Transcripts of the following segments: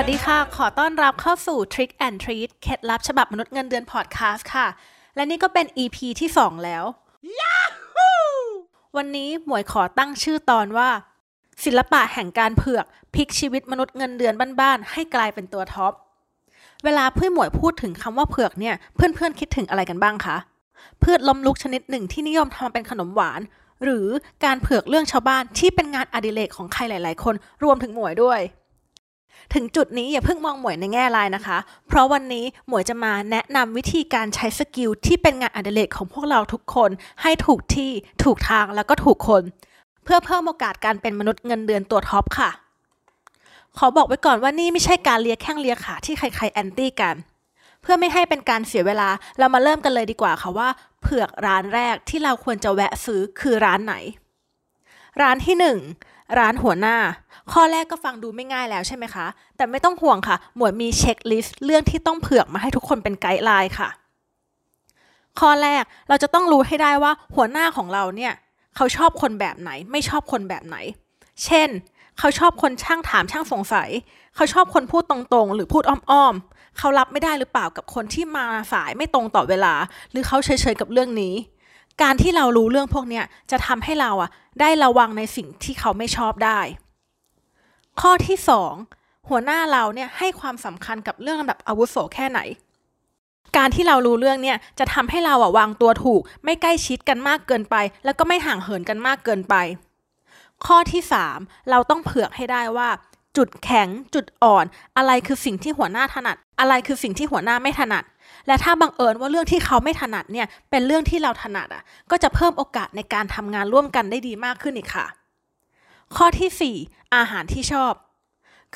วัสดีค่ะ ขอต้อนรับเข้าสู่ Trick and Treat เคล็ดลับฉบับมนุษย์เงินเดือนพอดแคสต์ค่ะ และนี่ก็เป็น EP ที่ 2 แล้ววันนี้หมวยขอตั้งชื่อตอนว่า ศิลปะแห่งการเผือกพลิกชีวิตมนุษย์เงินเดือนบ้านๆ ให้กลายเป็นตัวท็อป เวลาเพื่อนหมวยพูดถึงคำว่าเผือกเนี่ย เพื่อนๆคิดถึงอะไรกันบ้างคะ พืชล้มลุกชนิดหนึ่งที่นิยมทำมาเป็นขนมหวาน หรือการเผือกเรื่องชาวบ้านที่เป็นงานอดิเรกของใครหลาย ๆ คน รวมถึงหมวยด้วย ถึงจุดนี้อย่าเพิ่งมองหมวยในแง่ร้ายนะคะ เพราะวันนี้หมวยจะมาแนะนำวิธีการใช้ skill ที่เป็นงานอดิเรกของพวกเราทุกคนให้ถูกที่ถูกทางแล้วก็ถูกคน เพื่อเพิ่มโอกาสการเป็นมนุษย์เงินเดือนตัว top ค่ะ ขอบอกไว้ก่อนว่านี่ไม่ใช่การเลียแข้งเลียขาที่ใครๆ anti กัน เพื่อไม่ให้เป็นการเสียเวลาเรามาเริ่มกันเลยดีกว่าค่ะว่า เผือกร้านแรกที่เราควรจะแวะซื้อคือร้านไหน ร้านที่หนึ่ง ร้านหัวหน้า ข้อแรกก็ฟังดูไม่ง่ายแล้วใช่ไหมคะ แต่ไม่ต้องห่วงค่ะ หมวยมี checklist เรื่องที่ต้องเผือกมาให้ทุกคนเป็น guideline ค่ะ ข้อแรกเราจะต้องรู้ให้ได้ว่าหัวหน้าของเราเนี่ยเขาชอบคนแบบไหน ไม่ชอบคนแบบไหน เช่น เขาชอบคนช่างถามช่างสงสัย เขาชอบคนพูดตรงๆ หรือพูดอ้อมๆ เขารับไม่ได้หรือเปล่ากับคนที่มาสายไม่ตรงต่อเวลา หรือเขาเฉยๆกับเรื่องนี้ การที่เรารู้เรื่องพวกนี้จะทำให้เราอะได้ระวังในสิ่งที่เขาไม่ชอบได้ ข้อที่สองหัวหน้าเราเนี่ยให้ความสำคัญกับเรื่องลำดับอาวุโสแค่ไหน การที่เรารู้เรื่องเนี่ยจะทำให้เราอะวางตัวถูก ไม่ใกล้ชิดกันมากเกินไป แล้วก็ไม่ห่างเหินกันมากเกินไป ข้อที่สามเราต้องเผือกให้ได้ว่า จุดแข็ง จุดอ่อน อะไรคือสิ่งที่หัวหน้าถนัด อะไรคือสิ่งที่หัวหน้าไม่ถนัด และถ้าบังเอิญว่าเรื่องที่เขาไม่ถนัดเนี่ยเป็นเรื่องที่เราถนัดอะ ก็จะเพิ่มโอกาสในการทำงานร่วมกันได้ดีมากขึ้นอีกค่ะ ข้อที่ 4 อาหารที่ชอบ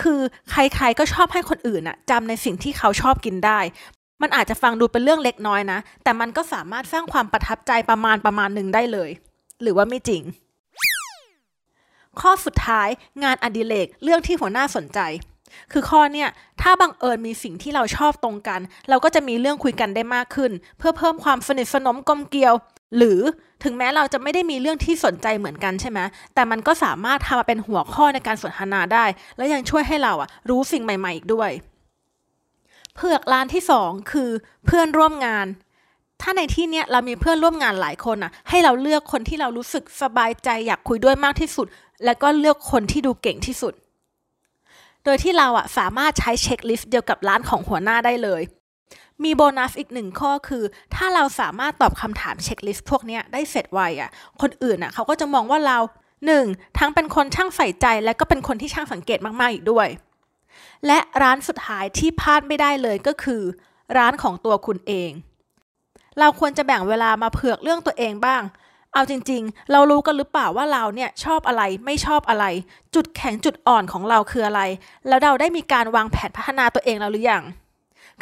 คือใครๆก็ชอบให้คนอื่นอะจำในสิ่งที่เขาชอบกินได้ มันอาจจะฟังดูเป็นเรื่องเล็กน้อยนะ แต่มันก็สามารถสร้างความประทับใจประมาณประมาณหนึ่งได้เลย หรือว่าไม่จริง ข้อสุดท้ายงานอดิเรกเรื่องที่หัวหน้าสนใจ คือข้อเนี่ยถ้าบังเอิญมีสิ่งที่เราชอบตรงกัน เราก็จะมีเรื่องคุยกันได้มากขึ้น เพื่อเพิ่มความสนิทสนมกลมเกลียว หรือถึงแม้เราจะไม่ได้มีเรื่องที่สนใจเหมือนกันใช่ไหมแต่มันก็สามารถทำมาเป็นหัวข้อในการสนทนาได้ และยังช่วยให้เราอะรู้สิ่งใหม่ๆอีกด้วย เผือกร้านที่สองคือ เพื่อนร่วมงาน ถ้าในที่เนี้ยเรามีเพื่อนร่วมงานหลายคนอะ ให้เราเลือกคนที่เรารู้สึกสบายใจอยากคุยด้วยมากที่สุด แล้วก็เลือกคนที่ดูเก่งที่สุด โดยที่เราอะสามารถใช้ checklist เดียวกับร้านของหัวหน้าได้เลย มีโบนัสอีกหนึ่งข้อคือ ถ้าเราสามารถตอบคำถาม checklist พวกนี้ได้เสร็จไวอะ คนอื่นอะเขาก็จะมองว่าเราหนึ่งทั้งเป็นคนช่างใส่ใจ และก็เป็นคนที่ช่างสังเกตมาก ๆ อีกด้วย และร้านสุดท้ายที่พลาดไม่ได้เลยก็คือ ร้านของตัวคุณเอง เราควรจะแบ่งเวลามาเผือกเรื่องตัวเองบ้าง เอาจริงๆ เรารู้กันหรือเปล่าว่าเราเนี่ยชอบอะไรไม่ชอบอะไร จุดแข็งจุดอ่อนของเราคืออะไร แล้วเราได้มีการวางแผนพัฒนาตัวเองแล้วหรือยัง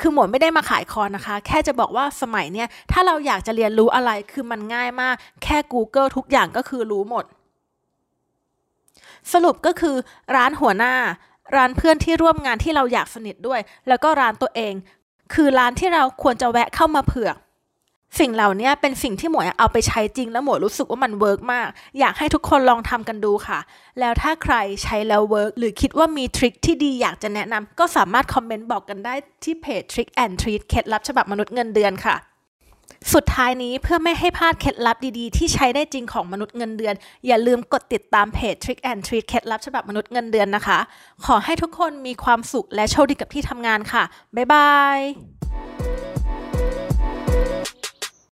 คือหมวยไม่ได้มาขายคอนนะคะ แค่จะบอกว่าสมัยเนี่ยถ้าเราอยากจะเรียนรู้อะไรคือมันง่ายมาก แค่ Google ทุกอย่างก็คือรู้หมด สรุปก็คือร้านหัวหน้า ร้านเพื่อนที่ร่วมงานที่เราอยากสนิทด้วย แล้วก็ร้านตัวเอง คือร้านที่เราควรจะแวะเข้ามาเผือก สิ่งเหล่านี้เป็นสิ่งที่หมวยเอาไปใช้จริงแล้วหมวยรู้สึกว่ามัน work มาก อยากให้ทุกคนลองทำกันดูค่ะ แล้วถ้าใครใช้แล้ว work หรือคิดว่ามี trick ที่ดีอยากจะแนะนำก็สามารถคอมเมนต์บอกกันได้ที่เพจ Trick and Treat เคล็ดลับฉบับมนุษย์เงินเดือนค่ะ สุดท้ายนี้เพื่อไม่ให้พลาดเคล็ดลับดีๆ ที่ใช้ได้จริงของมนุษย์เงินเดือน อย่าลืมกดติดตามเพจ Trick and Treat เคล็ดลับฉบับมนุษย์เงินเดือนนะคะ ขอให้ทุกคนมีความสุขและโชคดีกับที่ทำงานค่ะบ๊ายบาย